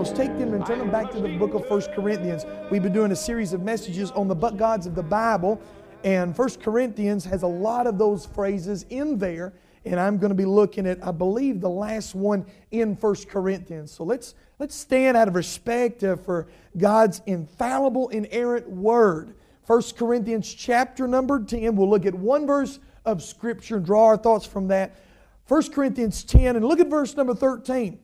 Bibles, take them and turn them back to the book of First Corinthians. We've been doing a series of messages on the but gods of the Bible, and First Corinthians has a lot of those phrases in there. And I'm going to be looking at, I believe, the last one in First Corinthians. So let's let's stand out of respect uh, for God's infallible, inerrant word. First Corinthians chapter number 10. We'll look at one verse of Scripture and draw our thoughts from that. First Corinthians 10, and look at verse number 13.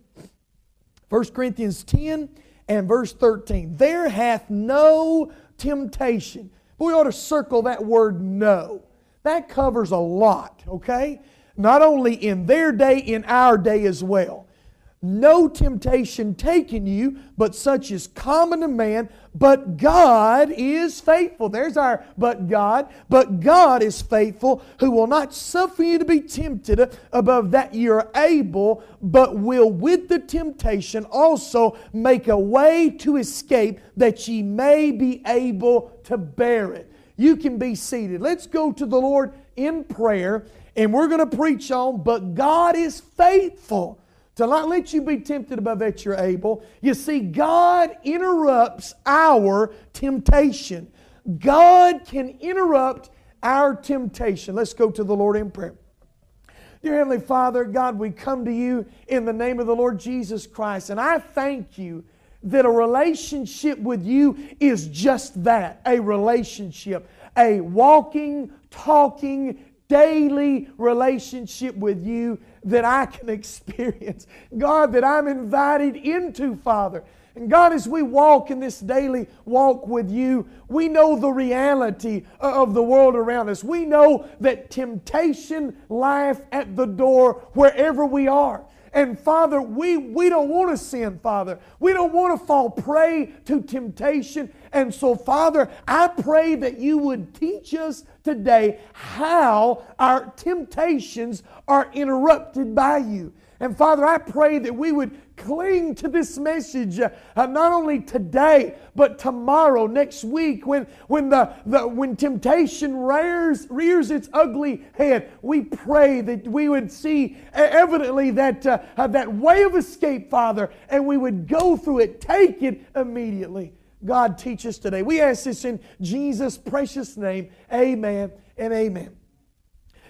1 Corinthians 10 and verse 13. There hath no temptation. But We ought to circle that word no. That covers a lot, okay? Not only in their day, in our day as well. No temptation taken you, but such is common to man. But God is faithful. There's our but God. But God is faithful, who will not suffer you to be tempted above that you're able, but will with the temptation also make a way to escape that ye may be able to bear it. You can be seated. Let's go to the Lord in prayer, and we're going to preach on, but God is faithful to not let you be tempted above that you're able. You see, God interrupts our temptation. God can interrupt our temptation. Let's go to the Lord in prayer. Dear Heavenly Father, God, we come to you in the name of the Lord Jesus Christ, and I thank you that a relationship with you is just that a relationship, a walking, talking, daily relationship with you that I can experience. God, that I'm invited into, Father. And God, as we walk in this daily walk with you, we know the reality of the world around us. We know that temptation lieth at the door wherever we are. And Father, we, we don't want to sin, Father. We don't want to fall prey to temptation. And so, Father, I pray that you would teach us today how our temptations are interrupted by you. And Father, I pray that we would cling to this message uh, not only today, but tomorrow, next week, when, when, the, the, when temptation rears, rears its ugly head. We pray that we would see evidently that, uh, that way of escape, Father, and we would go through it, take it immediately. God, teach us today. We ask this in Jesus' precious name. Amen and amen.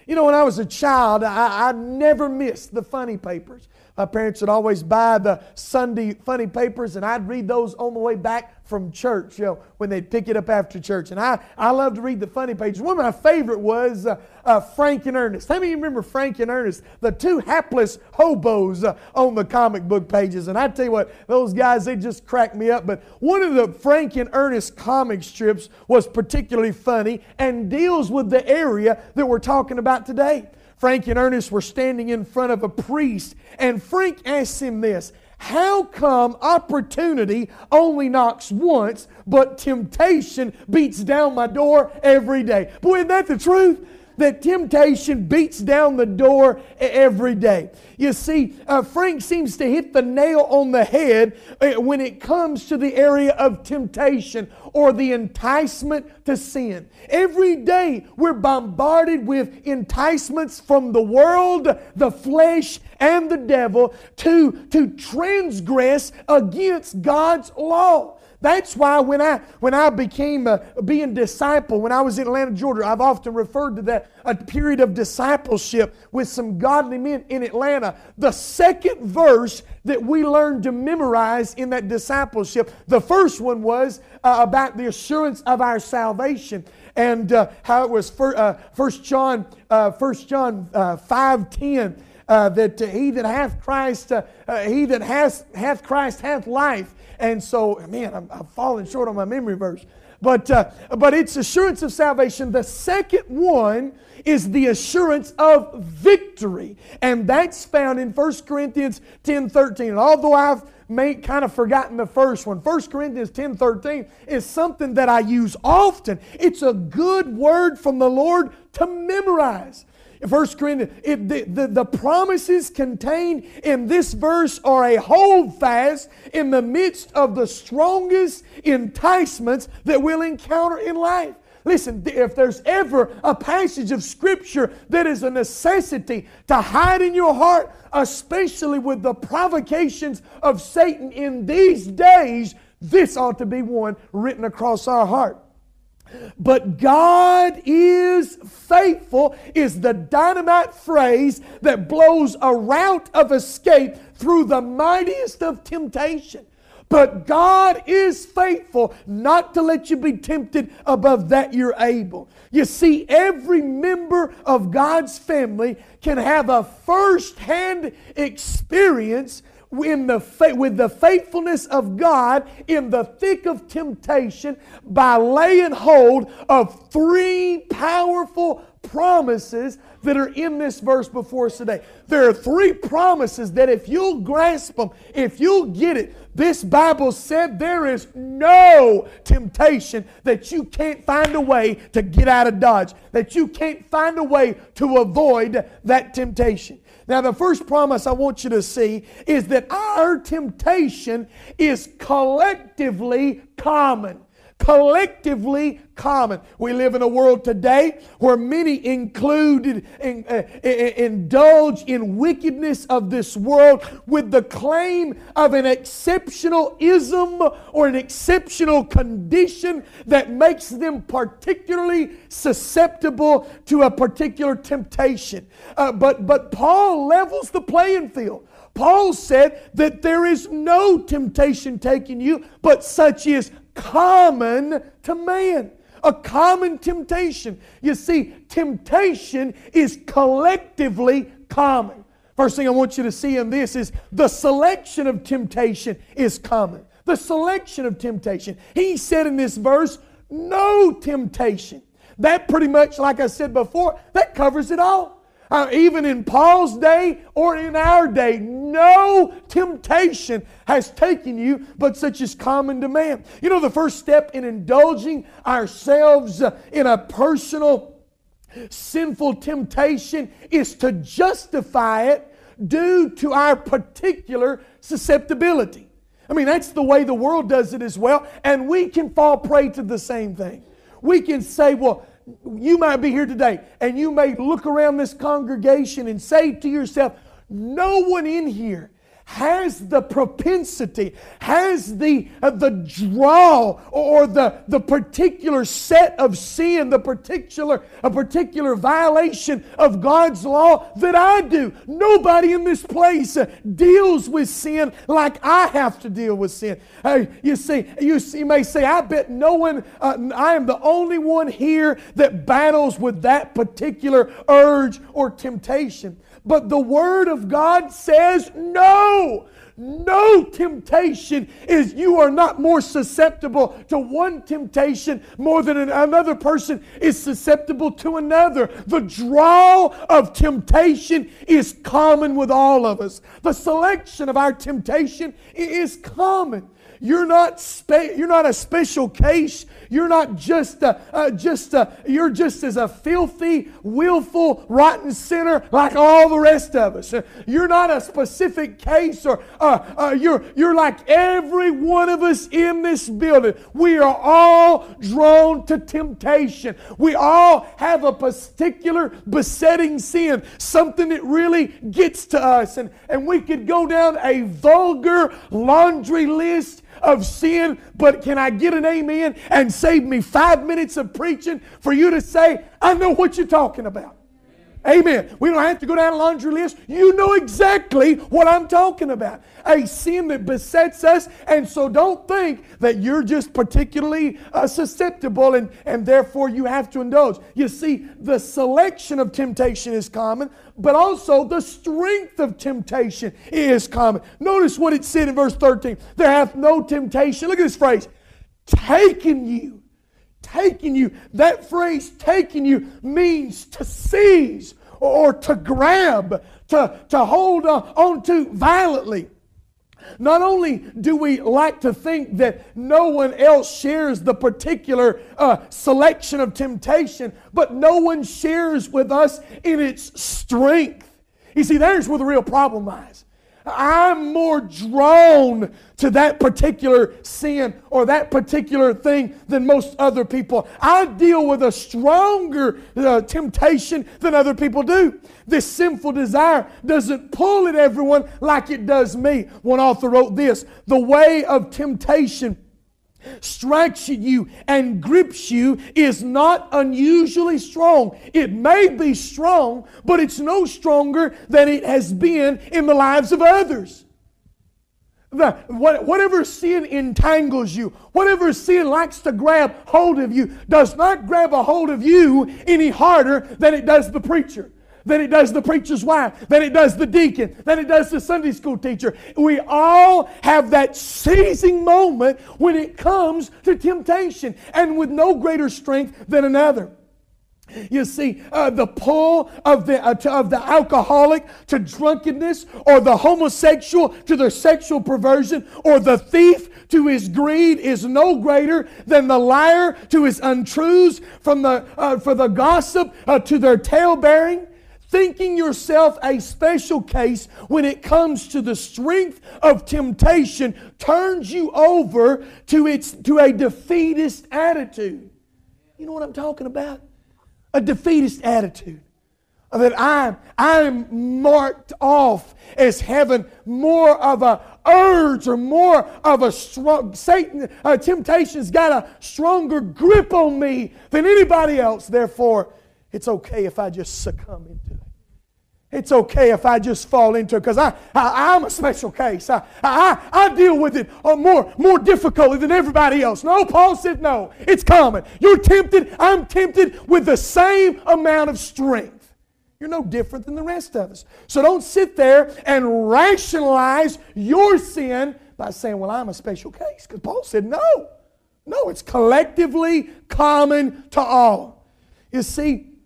You know, when I was a child, I, I never missed the funny papers. My parents would always buy the Sunday funny papers, and I'd read those on the way back from church, you know, when they'd pick it up after church. And I, I love to read the funny pages. One of my favorite was uh, uh, Frank and Ernest. How many of you remember Frank and Ernest, the two hapless hobos uh, on the comic book pages? And I tell you what, those guys, they just cracked me up. But one of the Frank and Ernest comic strips was particularly funny and deals with the area that we're talking about today. Frank and Ernest were standing in front of a priest, and Frank asked him this How come opportunity only knocks once, but temptation beats down my door every day? Boy, isn't that the truth? That temptation beats down the door every day. You see, uh, Frank seems to hit the nail on the head uh, when it comes to the area of temptation or the enticement to sin. Every day we're bombarded with enticements from the world, the flesh, and the devil to, to transgress against God's law. That's why when I when I became a, being disciple, when I was in Atlanta, Georgia, I've often referred to that a period of discipleship with some godly men in Atlanta. The second verse that we learned to memorize in that discipleship, the first one was uh, about the assurance of our salvation and uh, how it was for, uh, First John uh, John uh, five ten. Uh, that he that hath Christ, uh, uh, he that has hath Christ hath life. And so, man, I'm, I'm falling short on my memory verse. but, uh, but it's assurance of salvation. The second one is the assurance of victory. And that's found in 1 Corinthians 10 13. And although I've may kind of forgotten the first one. 1 Corinthians 10 13 is something that I use often. It's a good word from the Lord to memorize. First Corinthians, the, the, the promises contained in this verse are a holdfast in the midst of the strongest enticements that we'll encounter in life. Listen, if there's ever a passage of Scripture that is a necessity to hide in your heart, especially with the provocations of Satan in these days, this ought to be one written across our heart. But God is faithful is the dynamite phrase that blows a route of escape through the mightiest of temptation. But God is faithful not to let you be tempted above that you're able. You see, every member of God's family can have a first hand experience in the, with the faithfulness of God in the thick of temptation by laying hold of three powerful promises that are in this verse before us today. There are three promises that if you'll grasp them, if you'll get it, this Bible said there is no temptation that you can't find a way to get out of Dodge, that you can't find a way to avoid that temptation. Now, the first promise I want you to see is that our temptation is collectively common collectively common. We live in a world today where many included in, uh, indulge in wickedness of this world with the claim of an exceptional ism or an exceptional condition that makes them particularly susceptible to a particular temptation. Uh, but, but Paul levels the playing field. Paul said that there is no temptation taking you, but such is common to man. A common temptation. You see, temptation is collectively common. First thing I want you to see in this is the selection of temptation is common. The selection of temptation. He said in this verse, no temptation. That pretty much, like I said before, that covers it all. Uh, even in Paul's day or in our day, no temptation has taken you but such as common to man. You know, the first step in indulging ourselves uh, in a personal sinful temptation is to justify it due to our particular susceptibility. I mean, that's the way the world does it as well, and we can fall prey to the same thing. We can say, well, you might be here today and you may look around this congregation and say to yourself, no one in here has the propensity, has the, uh, the draw or the, the particular set of sin, the particular, a particular violation of God's law that I do. Nobody in this place uh, deals with sin like I have to deal with sin. Uh, you see, you, you may say, I bet no one, uh, I am the only one here that battles with that particular urge or temptation. But the Word of God says no. No temptation is you are not more susceptible to one temptation more than another person is susceptible to another. The draw of temptation is common with all of us. The selection of our temptation is common. You're not, spe- you're not a special case. You're not just, a, uh, just a, you're just as a filthy, willful, rotten sinner like all the rest of us. You're not a specific case, or uh, uh, you're, you're like every one of us in this building. We are all drawn to temptation. We all have a particular besetting sin, something that really gets to us. And, and we could go down a vulgar laundry list of sin, but can I get an amen and save me five minutes of preaching for you to say, I know what you're talking about? Amen. We don't have to go down a laundry list. You know exactly what I'm talking about. A sin that besets us. And so don't think that you're just particularly uh, susceptible and, and therefore you have to indulge. You see, the selection of temptation is common, but also the strength of temptation is common. Notice what it said in verse 13 there hath no temptation. Look at this phrase taken you taking you. That phrase, taking you, means to seize or to grab, to, to hold on to violently. Not only do we like to think that no one else shares the particular uh, selection of temptation, but no one shares with us in its strength. You see, there's where the real problem lies. I'm more drawn to that particular sin or that particular thing than most other people. I deal with a stronger uh, temptation than other people do. This sinful desire doesn't pull at everyone like it does me. One author wrote this The way of temptation strikes you and grips you is not unusually strong. It may be strong, but it's no stronger than it has been in the lives of others. The, whatever sin entangles you, whatever sin likes to grab hold of you, does not grab a hold of you any harder than it does the preacher than it does the preacher's wife, than it does the deacon, than it does the Sunday school teacher. We all have that seizing moment when it comes to temptation, and with no greater strength than another. You see, uh, the pull of the, uh, to, of the alcoholic to drunkenness, or the homosexual to their sexual perversion, or the thief to his greed is no greater than the liar to his untruths, from the, uh, for the gossip uh, to their tale bearing thinking yourself a special case when it comes to the strength of temptation turns you over to its to a defeatist attitude. You know what I'm talking about? A defeatist attitude. That I'm I'm marked off as having more of a urge or more of a strong Satan uh, temptation's got a stronger grip on me than anybody else. Therefore, it's okay if I just succumb into it. It's okay if I just fall into it because I, I, am a special case. I, I, I deal with it uh, more, more difficultly than everybody else. No, Paul said, no, it's common. You're tempted, I'm tempted with the same amount of strength. You're no different than the rest of us. So don't sit there and rationalize your sin by saying, well, I'm a special case. Because Paul said, no, no, it's collectively common to all. You see,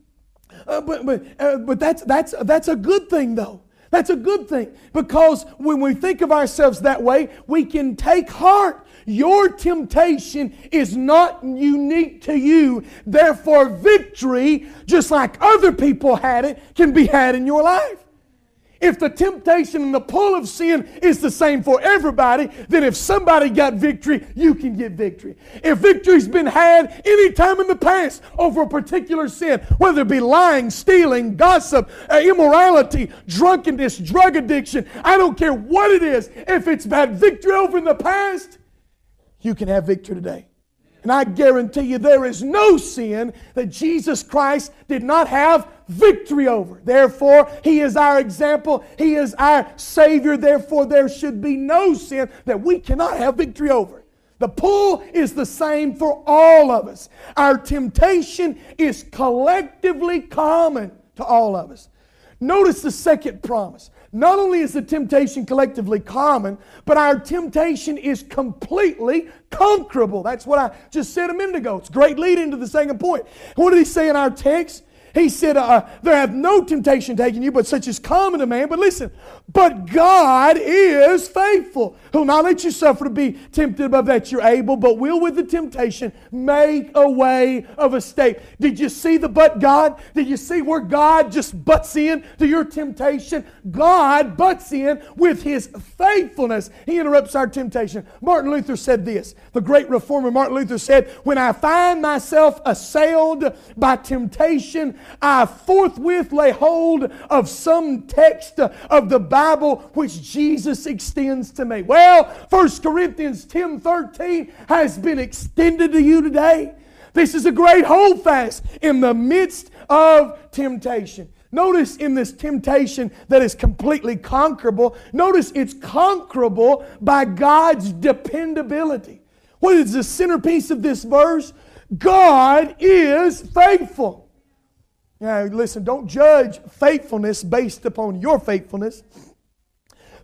uh, but but, uh, but that's, that's, that's a good thing, though. That's a good thing because when we think of ourselves that way, we can take heart. Your temptation is not unique to you. Therefore, victory, just like other people had it, can be had in your life. If the temptation and the pull of sin is the same for everybody, then if somebody got victory, you can get victory. If victory's been had any time in the past over a particular sin, whether it be lying, stealing, gossip, uh, immorality, drunkenness, drug addiction, I don't care what it is, if it's had victory over in the past, you can have victory today. And I guarantee you, there is no sin that Jesus Christ did not have victory over. Therefore, He is our example, He is our Savior. Therefore, there should be no sin that we cannot have victory over. The pull is the same for all of us. Our temptation is collectively common to all of us. Notice the second promise. Not only is the temptation collectively common, but our temptation is completely conquerable. That's what I just said a minute ago. It's great lead into the second point. What did he say in our text? He said, uh, There hath no temptation taken you, but such is common to man. But listen, but God is faithful, who will not let you suffer to be tempted above that you're able, but will with the temptation make a way of escape. Did you see the but God? Did you see where God just butts in to your temptation? God butts in with his faithfulness. He interrupts our temptation. Martin Luther said this. The great reformer Martin Luther said, When I find myself assailed by temptation, I forthwith lay hold of some text of the Bible which Jesus extends to me. Well, 1 Corinthians 10 13 has been extended to you today. This is a great holdfast in the midst of temptation. Notice in this temptation that is completely conquerable, notice it's conquerable by God's dependability. What is the centerpiece of this verse? God is faithful. Now, listen, don't judge faithfulness based upon your faithfulness.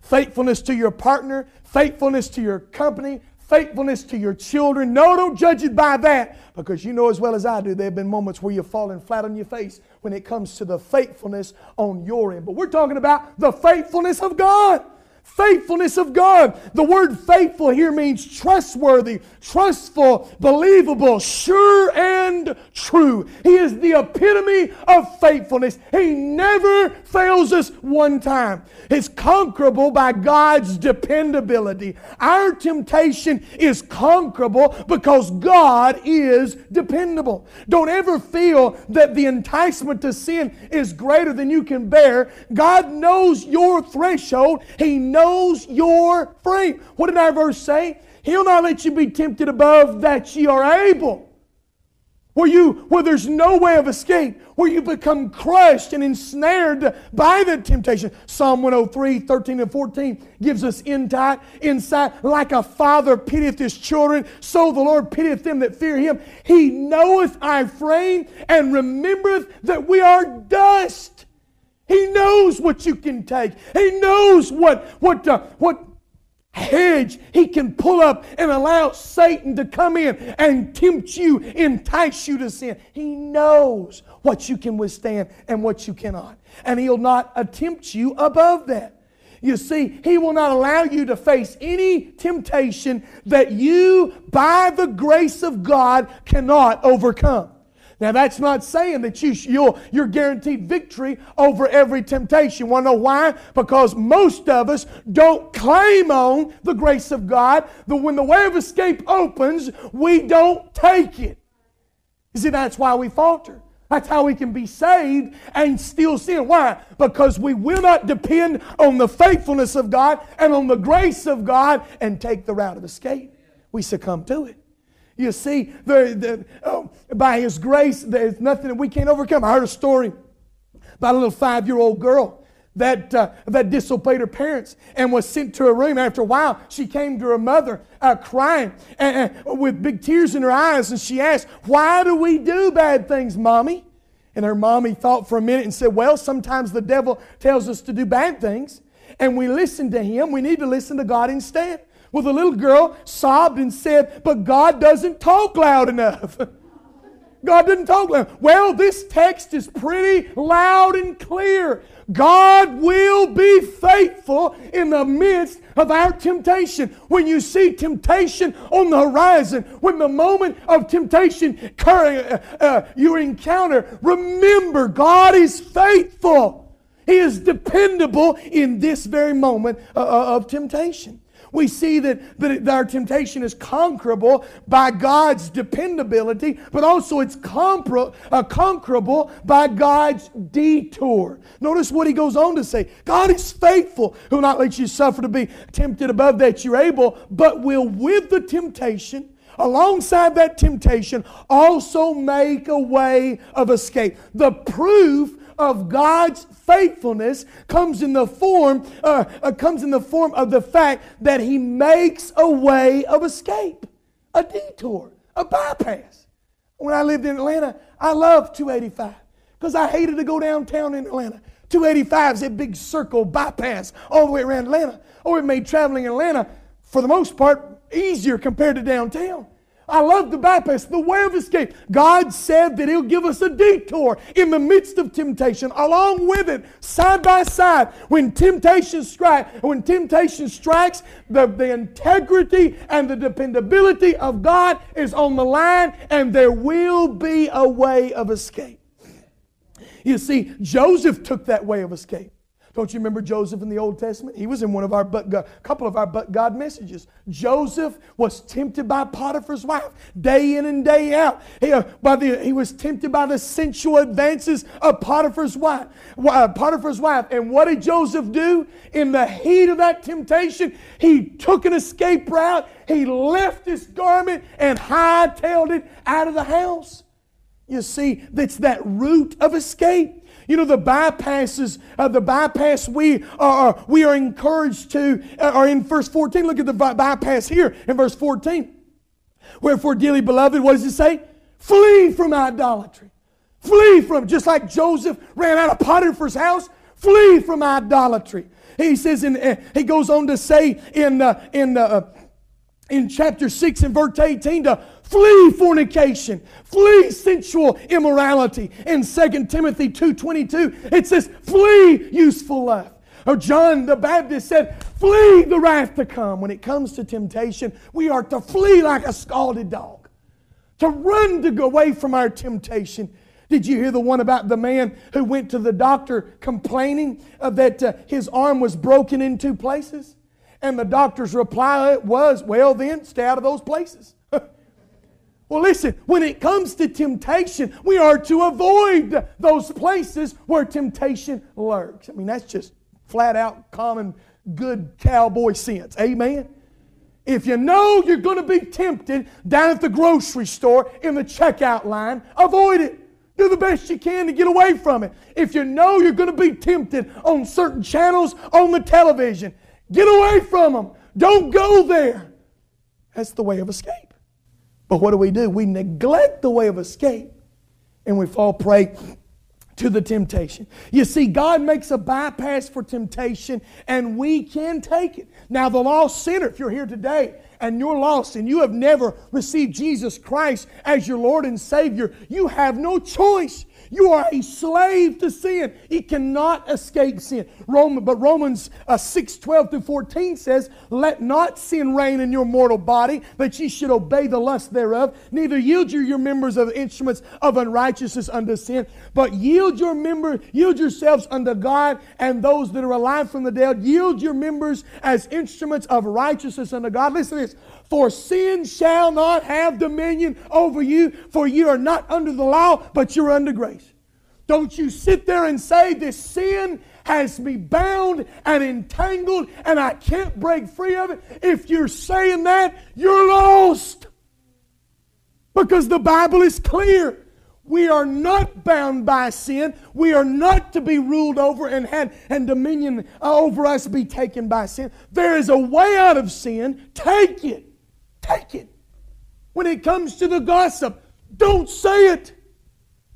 Faithfulness to your partner, faithfulness to your company, faithfulness to your children. No, don't judge it by that because you know as well as I do, there have been moments where you've fallen flat on your face when it comes to the faithfulness on your end. But we're talking about the faithfulness of God. Faithfulness of God. The word faithful here means trustworthy, trustful, believable, sure, and true. He is the epitome of faithfulness. He never fails us one time. It's conquerable by God's dependability. Our temptation is conquerable because God is dependable. Don't ever feel that the enticement to sin is greater than you can bear. God knows your threshold. He knows knows your frame. What did our verse say? He'll not let you be tempted above that ye are able. Where you where there's no way of escape, where you become crushed and ensnared by the temptation. Psalm 103, 13 and 14 gives us insight, insight, like a father pitieth his children, so the Lord pitieth them that fear him. He knoweth our frame and remembereth that we are dust. He knows what you can take. He knows what, what, uh, what hedge he can pull up and allow Satan to come in and tempt you, entice you to sin. He knows what you can withstand and what you cannot. And he'll not attempt you above that. You see, He will not allow you to face any temptation that you, by the grace of God, cannot overcome. Now, that's not saying that you, you'll, you're guaranteed victory over every temptation. Want to know why? Because most of us don't claim on the grace of God. That when the way of escape opens, we don't take it. You see, that's why we falter. That's how we can be saved and still sin. Why? Because we will not depend on the faithfulness of God and on the grace of God and take the route of escape. We succumb to it. You see, the, the, oh, by His grace, there's nothing that we can't overcome. I heard a story about a little five year old girl that, uh, that disobeyed her parents and was sent to a room. After a while, she came to her mother uh, crying and, with big tears in her eyes, and she asked, Why do we do bad things, mommy? And her mommy thought for a minute and said, Well, sometimes the devil tells us to do bad things, and we listen to him. We need to listen to God instead. Well, the little girl sobbed and said, But God doesn't talk loud enough. God didn't talk loud. Well, this text is pretty loud and clear. God will be faithful in the midst of our temptation. When you see temptation on the horizon, when the moment of temptation uh, uh, you encounter, remember God is faithful. He is dependable in this very moment uh, uh of temptation. We see that, that our temptation is conquerable by God's dependability, but also it's compro, uh, conquerable by God's detour. Notice what he goes on to say God is faithful, who will not let you suffer to be tempted above that you're able, but will with the temptation alongside that temptation also make a way of escape. The proof of God's faithfulness comes in the form uh, uh, comes in the form of the fact that He makes a way of escape, a detour, a bypass. When I lived in Atlanta, I loved 285 because I hated to go downtown in Atlanta. 285 is a big circle bypass all the way around Atlanta. Oh, it made traveling in Atlanta, for the most part, easier compared to downtown. I love the bypass, the way of escape. God said that He'll give us a detour in the midst of temptation, along with it, side by side. When temptation strikes, when temptation strikes, the, the integrity and the dependability of God is on the line, and there will be a way of escape. You see, Joseph took that way of escape. Don't you remember Joseph in the Old Testament? He was in one of our but God, couple of our but God messages. Joseph was tempted by Potiphar's wife day in and day out. He, uh, by the, he was tempted by the sensual advances of Potiphar's wife. Uh, Potiphar's wife. And what did Joseph do? In the heat of that temptation, he took an escape route. He left his garment and hightailed it out of the house. You see, that's that route of escape. You know, the bypasses, uh, the bypass we are, we are encouraged to uh, are in verse 14. Look at the bypass here in verse 14. Wherefore, dearly beloved, what does it say? Flee from idolatry. Flee from, just like Joseph ran out of Potiphar's house, flee from idolatry. He says, and uh, he goes on to say in, uh, in uh, in chapter 6 and verse 18 to flee fornication, flee sensual immorality. In 2 Timothy 2.22, it says, flee useful love. Or John the Baptist said, flee the wrath to come. When it comes to temptation, we are to flee like a scalded dog, to run to go away from our temptation. Did you hear the one about the man who went to the doctor complaining that uh, his arm was broken in two places? And the doctor's reply was, well, then, stay out of those places. well, listen, when it comes to temptation, we are to avoid those places where temptation lurks. I mean, that's just flat out common good cowboy sense. Amen? If you know you're going to be tempted down at the grocery store in the checkout line, avoid it. Do the best you can to get away from it. If you know you're going to be tempted on certain channels on the television, Get away from them. Don't go there. That's the way of escape. But what do we do? We neglect the way of escape and we fall prey to the temptation. You see, God makes a bypass for temptation and we can take it. Now, the lost sinner, if you're here today and you're lost and you have never received Jesus Christ as your Lord and Savior, you have no choice. You are a slave to sin. It cannot escape sin. Roman, but Romans uh, 6 12 through 14 says, Let not sin reign in your mortal body, that ye should obey the lust thereof. Neither yield you your members of instruments of unrighteousness unto sin, but yield your member, yield yourselves unto God and those that are alive from the dead. Yield your members as instruments of righteousness unto God. Listen to this. For sin shall not have dominion over you, for you are not under the law, but you're under grace. Don't you sit there and say, This sin has me bound and entangled and I can't break free of it. If you're saying that, you're lost. Because the Bible is clear. We are not bound by sin. We are not to be ruled over and had and dominion over us be taken by sin. There is a way out of sin. Take it. Take it. When it comes to the gossip, don't say it.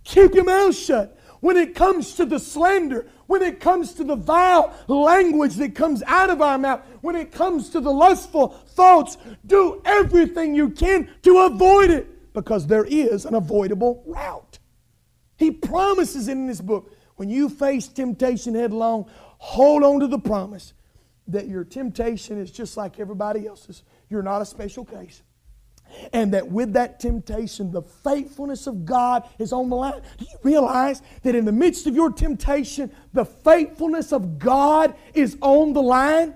Keep your mouth shut. When it comes to the slander, when it comes to the vile language that comes out of our mouth, when it comes to the lustful thoughts, do everything you can to avoid it because there is an avoidable route. He promises it in this book when you face temptation headlong, hold on to the promise that your temptation is just like everybody else's. You're not a special case. And that with that temptation, the faithfulness of God is on the line. Do you realize that in the midst of your temptation, the faithfulness of God is on the line?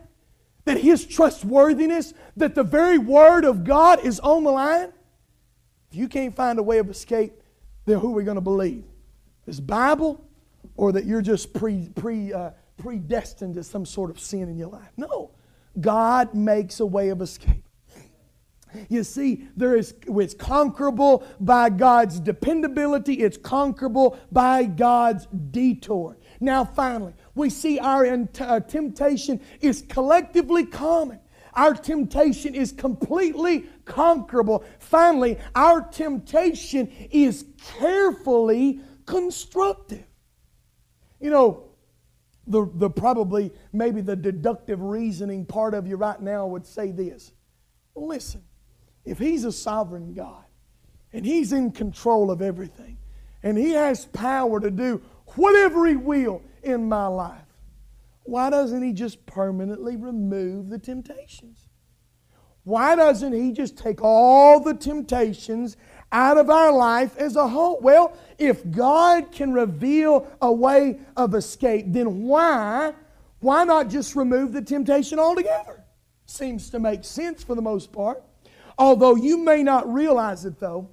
That His trustworthiness, that the very Word of God is on the line? If you can't find a way of escape, then who are we going to believe? This Bible or that you're just pre, pre, uh, predestined to some sort of sin in your life? No. God makes a way of escape. You see, there is, it's conquerable by God's dependability, it's conquerable by God's detour. Now, finally, we see our uh, temptation is collectively common. Our temptation is completely conquerable. Finally, our temptation is carefully constructive. You know, the, the probably, maybe the deductive reasoning part of you right now would say this. Listen, if He's a sovereign God and He's in control of everything and He has power to do whatever He will in my life, why doesn't He just permanently remove the temptations? Why doesn't He just take all the temptations out of our life as a whole? Well, if God can reveal a way of escape, then why, why not just remove the temptation altogether? Seems to make sense for the most part. Although you may not realize it, though,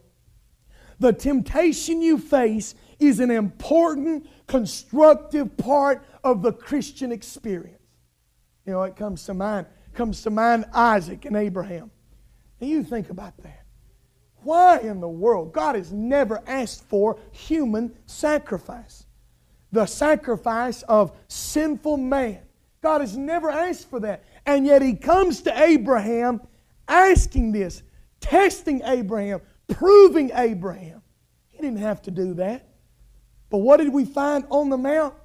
the temptation you face is an important, constructive part of the Christian experience. You know, it comes to mind, comes to mind Isaac and Abraham. And you think about that. Why in the world? God has never asked for human sacrifice. The sacrifice of sinful man. God has never asked for that. And yet he comes to Abraham asking this, testing Abraham, proving Abraham. He didn't have to do that. But what did we find on the mount?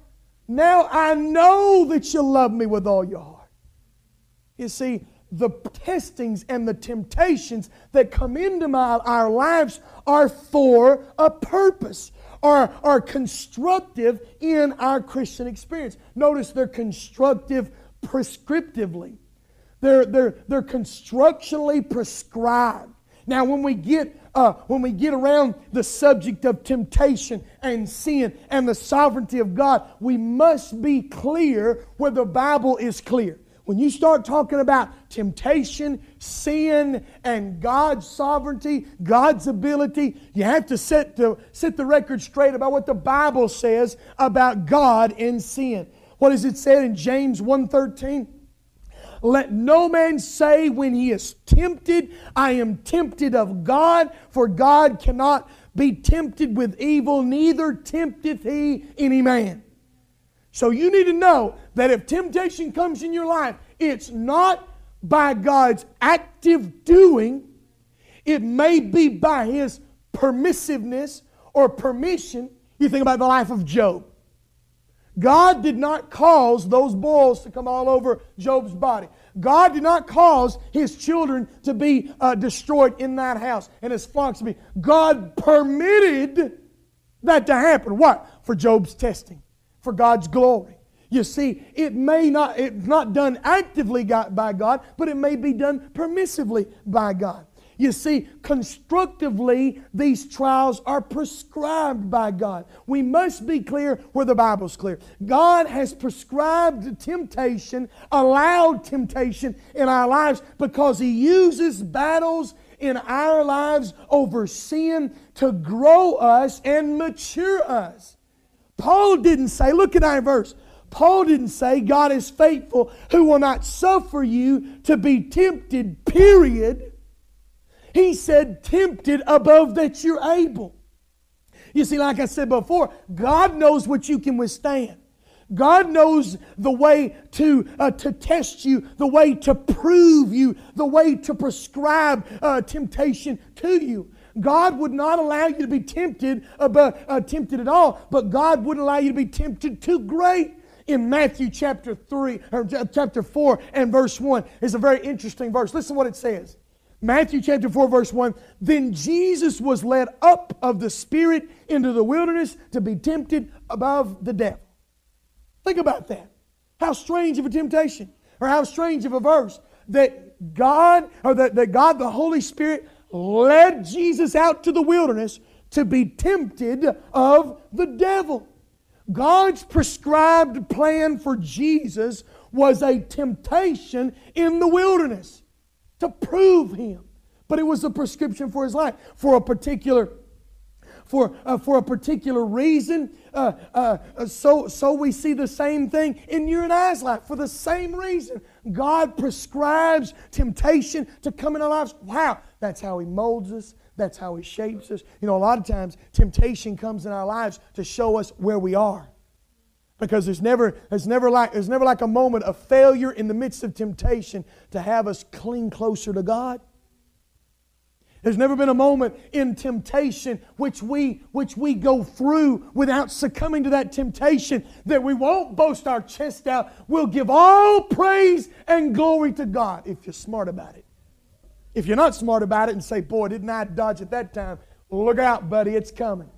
Now I know that you love me with all your heart. You see, the testings and the temptations that come into my, our lives are for a purpose, are, are constructive in our Christian experience. Notice they're constructive prescriptively, they're, they're, they're constructionally prescribed. Now, when we get uh, when we get around the subject of temptation and sin and the sovereignty of God, we must be clear where the Bible is clear. When you start talking about temptation, sin, and God's sovereignty, God's ability, you have to set the, set the record straight about what the Bible says about God and sin. What does it say in James 1.13? Let no man say when he is tempted, I am tempted of God, for God cannot be tempted with evil, neither tempteth he any man. So you need to know that if temptation comes in your life, it's not by God's active doing, it may be by his permissiveness or permission. You think about the life of Job. God did not cause those boils to come all over Job's body. God did not cause his children to be uh, destroyed in that house and his flocks to be. God permitted that to happen. What? For Job's testing for God's glory. You see, it may not, it's not done actively by God, but it may be done permissively by God. You see, constructively, these trials are prescribed by God. We must be clear where the Bible's clear. God has prescribed temptation, allowed temptation in our lives because He uses battles in our lives over sin to grow us and mature us. Paul didn't say, look at our verse. Paul didn't say, God is faithful who will not suffer you to be tempted, period. He said, tempted above that you're able. You see, like I said before, God knows what you can withstand. God knows the way to, uh, to test you, the way to prove you, the way to prescribe uh, temptation to you. God would not allow you to be tempted, uh, uh, tempted at all, but God wouldn't allow you to be tempted too great. In Matthew chapter 3, or chapter 4 and verse 1 is a very interesting verse. Listen to what it says. Matthew chapter 4, verse 1. Then Jesus was led up of the Spirit into the wilderness to be tempted above the devil. Think about that. How strange of a temptation, or how strange of a verse that God, or that, that God, the Holy Spirit, led Jesus out to the wilderness to be tempted of the devil. God's prescribed plan for Jesus was a temptation in the wilderness to prove him. But it was a prescription for his life, for a particular for, uh, for a particular reason. Uh, uh, uh, so, so we see the same thing in your and I's life for the same reason. God prescribes temptation to come in our lives. Wow, that's how He molds us. That's how He shapes us. You know, a lot of times temptation comes in our lives to show us where we are. Because there's never, there's, never like, there's never like a moment of failure in the midst of temptation to have us cling closer to God. There's never been a moment in temptation which we, which we go through without succumbing to that temptation that we won't boast our chest out. We'll give all praise and glory to God if you're smart about it. If you're not smart about it and say, Boy, didn't I dodge at that time? Look out, buddy, it's coming.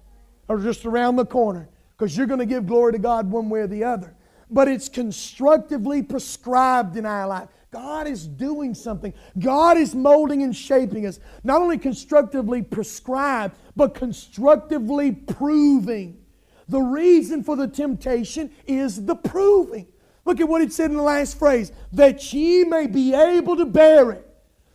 Or just around the corner because you're going to give glory to God one way or the other. But it's constructively prescribed in our life. God is doing something. God is molding and shaping us. Not only constructively prescribed, but constructively proving. The reason for the temptation is the proving. Look at what it said in the last phrase that ye may be able to bear it.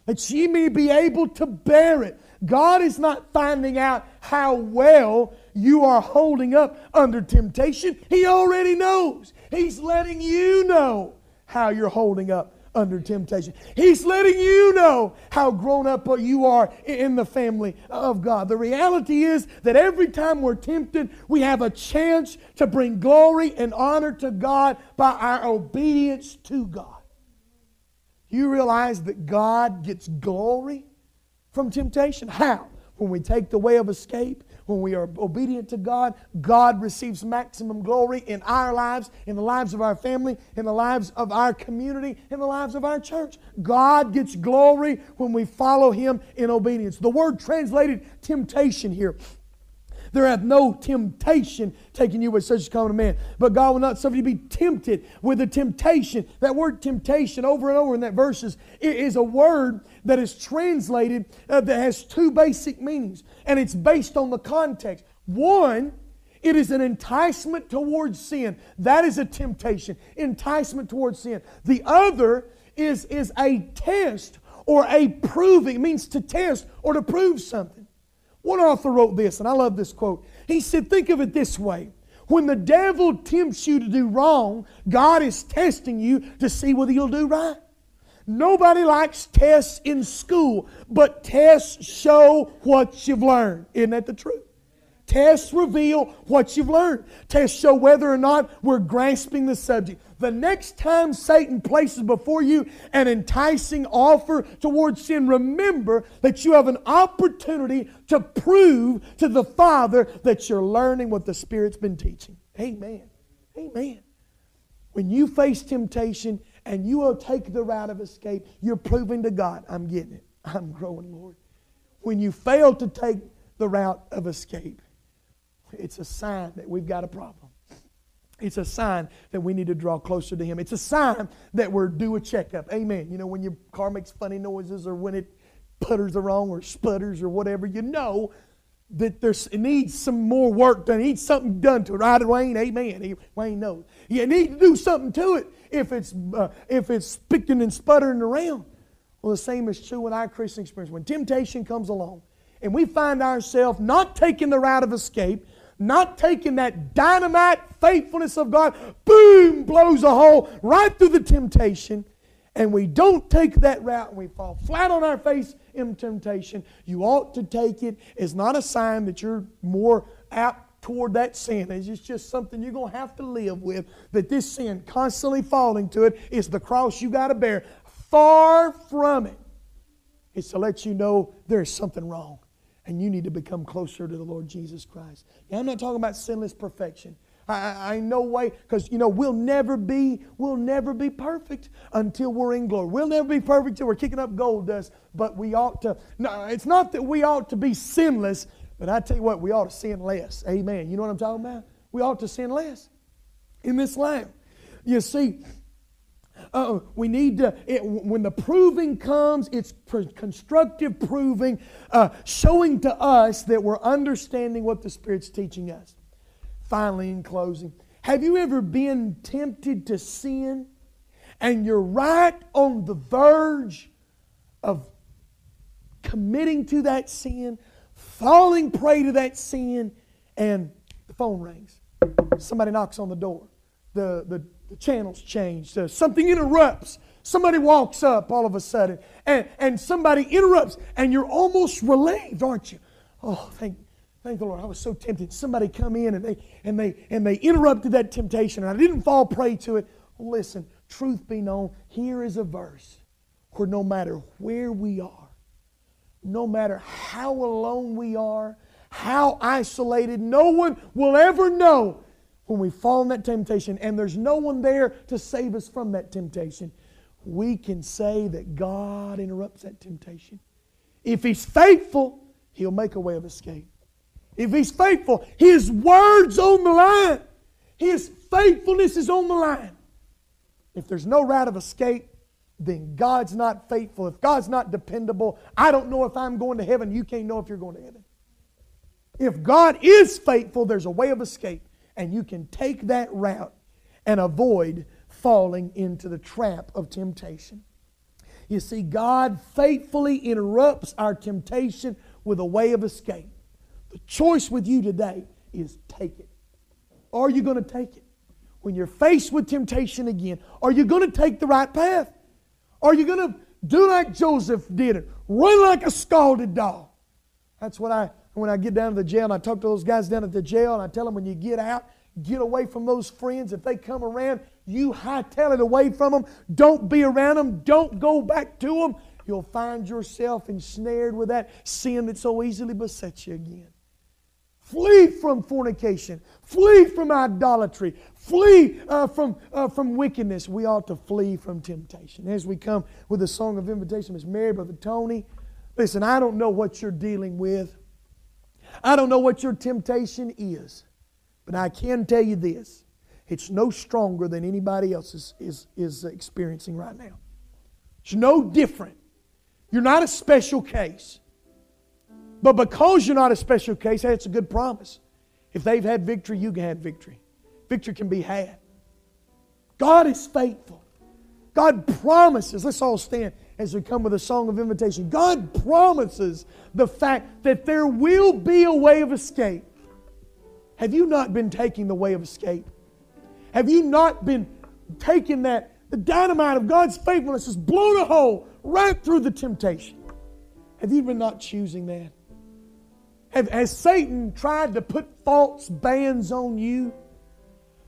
That ye may be able to bear it. God is not finding out how well you are holding up under temptation. He already knows. He's letting you know how you're holding up under temptation. He's letting you know how grown up you are in the family of God. The reality is that every time we're tempted, we have a chance to bring glory and honor to God by our obedience to God. You realize that God gets glory from temptation? How? When we take the way of escape, when we are obedient to God, God receives maximum glory in our lives, in the lives of our family, in the lives of our community, in the lives of our church. God gets glory when we follow Him in obedience. The word translated temptation here there hath no temptation taken you with such a common man. But God will not suffer you to be tempted with a temptation. That word temptation, over and over in that verses, is a word that is translated uh, that has two basic meanings. And it's based on the context. One, it is an enticement towards sin. That is a temptation, enticement towards sin. The other is, is a test or a proving. It means to test or to prove something. One author wrote this, and I love this quote. He said, Think of it this way. When the devil tempts you to do wrong, God is testing you to see whether you'll do right. Nobody likes tests in school, but tests show what you've learned. Isn't that the truth? Tests reveal what you've learned. Tests show whether or not we're grasping the subject. The next time Satan places before you an enticing offer towards sin, remember that you have an opportunity to prove to the Father that you're learning what the Spirit's been teaching. Amen. Amen. When you face temptation and you will take the route of escape, you're proving to God, I'm getting it. I'm growing, Lord. When you fail to take the route of escape, it's a sign that we've got a problem. It's a sign that we need to draw closer to Him. It's a sign that we're due a checkup. Amen. You know, when your car makes funny noises or when it putters wrong or sputters or whatever, you know that there's, it needs some more work done. It needs something done to it. Right, Wayne? Amen. He, Wayne knows. You need to do something to it if it's, uh, if it's spicking and sputtering around. Well, the same is true in our Christian experience. When temptation comes along and we find ourselves not taking the route of escape, not taking that dynamite faithfulness of God, boom, blows a hole right through the temptation, and we don't take that route and we fall flat on our face in temptation, you ought to take it It's not a sign that you're more apt toward that sin. It's just something you're going to have to live with. That this sin, constantly falling to it, is the cross you got to bear. Far from it. It's to let you know there's something wrong and you need to become closer to the Lord Jesus Christ. Now, I'm not talking about sinless perfection. I, I no way, because you know we'll never be, we'll never be perfect until we're in glory. We'll never be perfect until we're kicking up gold dust. But we ought to. No, it's not that we ought to be sinless, but I tell you what, we ought to sin less. Amen. You know what I'm talking about? We ought to sin less in this life. You see, uh, we need to, it, when the proving comes, it's constructive proving, uh, showing to us that we're understanding what the Spirit's teaching us. Finally, in closing, have you ever been tempted to sin and you're right on the verge of committing to that sin, falling prey to that sin, and the phone rings? Somebody knocks on the door. The, the the channel's changed. Uh, something interrupts. Somebody walks up all of a sudden, and, and somebody interrupts, and you're almost relieved, aren't you? Oh, thank, thank the Lord. I was so tempted. Somebody come in and they and they and they interrupted that temptation, and I didn't fall prey to it. Listen, truth be known, here is a verse where no matter where we are, no matter how alone we are, how isolated, no one will ever know when we fall in that temptation and there's no one there to save us from that temptation, we can say that God interrupts that temptation. If He's faithful, He'll make a way of escape. If He's faithful, His word's on the line. His faithfulness is on the line. If there's no route of escape, then God's not faithful. If God's not dependable, I don't know if I'm going to heaven. You can't know if you're going to heaven. If God is faithful, there's a way of escape and you can take that route and avoid falling into the trap of temptation. You see, God faithfully interrupts our temptation with a way of escape. The choice with you today is take it. Are you going to take it? When you're faced with temptation again, are you going to take the right path? Are you going to do like Joseph did it? Run like a scalded dog. That's what I when I get down to the jail and I talk to those guys down at the jail and I tell them when you get out, get away from those friends. If they come around, you hightail it away from them. Don't be around them. Don't go back to them. You'll find yourself ensnared with that sin that so easily besets you again. Flee from fornication. Flee from idolatry. Flee uh, from, uh, from wickedness. We ought to flee from temptation. As we come with a song of invitation, Miss Mary, Brother Tony, listen, I don't know what you're dealing with. I don't know what your temptation is. But I can tell you this it's no stronger than anybody else is, is, is experiencing right now. It's no different. You're not a special case. But because you're not a special case, that's a good promise. If they've had victory, you can have victory. Victory can be had. God is faithful. God promises, let's all stand as we come with a song of invitation. God promises the fact that there will be a way of escape. Have you not been taking the way of escape? Have you not been taking that, the dynamite of God's faithfulness has blown a hole right through the temptation? Have you been not choosing that? Has Satan tried to put false bands on you?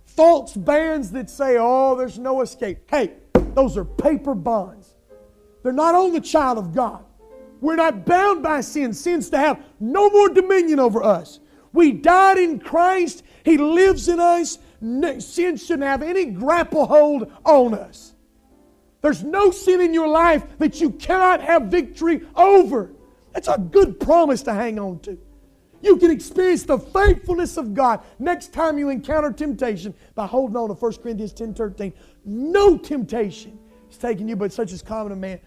False bands that say, oh, there's no escape. Hey, those are paper bonds. They're not on the child of God. We're not bound by sin. Sin's to have no more dominion over us. We died in Christ. He lives in us. Sin shouldn't have any grapple hold on us. There's no sin in your life that you cannot have victory over. That's a good promise to hang on to. You can experience the faithfulness of God next time you encounter temptation by holding on to 1 Corinthians 10 13. No temptation is taking you, but such as common a man.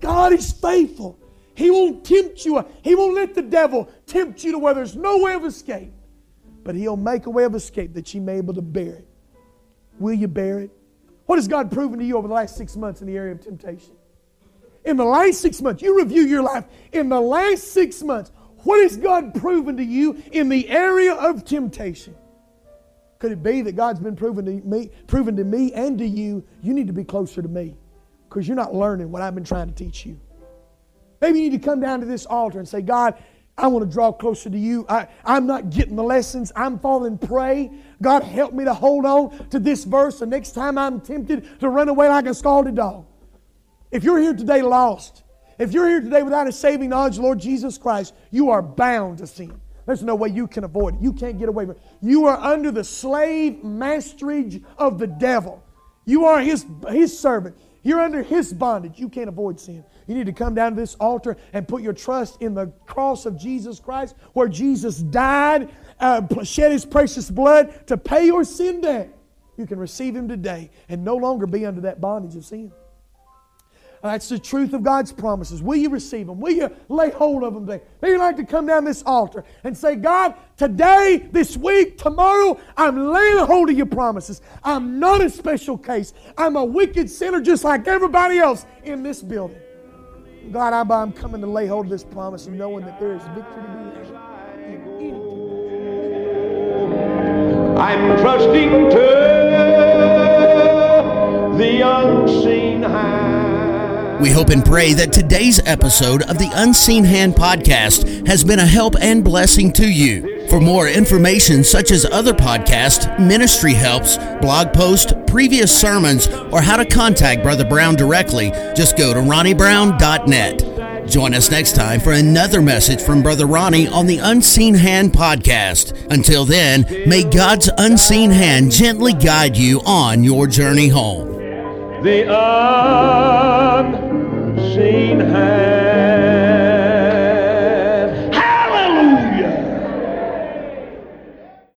God is faithful. He won't tempt you. He won't let the devil tempt you to where there's no way of escape. But He'll make a way of escape that you may be able to bear it. Will you bear it? What has God proven to you over the last six months in the area of temptation? In the last six months, you review your life. In the last six months, what has God proven to you in the area of temptation? Could it be that God's been proven to me, proven to me and to you, you need to be closer to me because you're not learning what I've been trying to teach you. Maybe you need to come down to this altar and say, God, I want to draw closer to you. I, I'm not getting the lessons. I'm falling prey. God, help me to hold on to this verse. The next time I'm tempted to run away like a scalded dog. If you're here today lost, if you're here today without a saving knowledge, Lord Jesus Christ, you are bound to sin. There's no way you can avoid it. You can't get away from it. You are under the slave masterage of the devil. You are his, his servant. You're under his bondage. You can't avoid sin. You need to come down to this altar and put your trust in the cross of Jesus Christ, where Jesus died, uh, shed his precious blood to pay your sin debt. You can receive him today and no longer be under that bondage of sin. That's the truth of God's promises. Will you receive them? Will you lay hold of them today? Maybe you'd like to come down this altar and say, God, today, this week, tomorrow, I'm laying hold of your promises. I'm not a special case. I'm a wicked sinner just like everybody else in this building. God, I'm coming to lay hold of this promise and knowing that there is victory to be had. I'm trusting to the unseen hand. We hope and pray that today's episode of the Unseen Hand podcast has been a help and blessing to you. For more information, such as other podcasts, ministry helps, blog posts, previous sermons, or how to contact Brother Brown directly, just go to ronniebrown.net. Join us next time for another message from Brother Ronnie on the Unseen Hand podcast. Until then, may God's unseen hand gently guide you on your journey home. The unseen hand.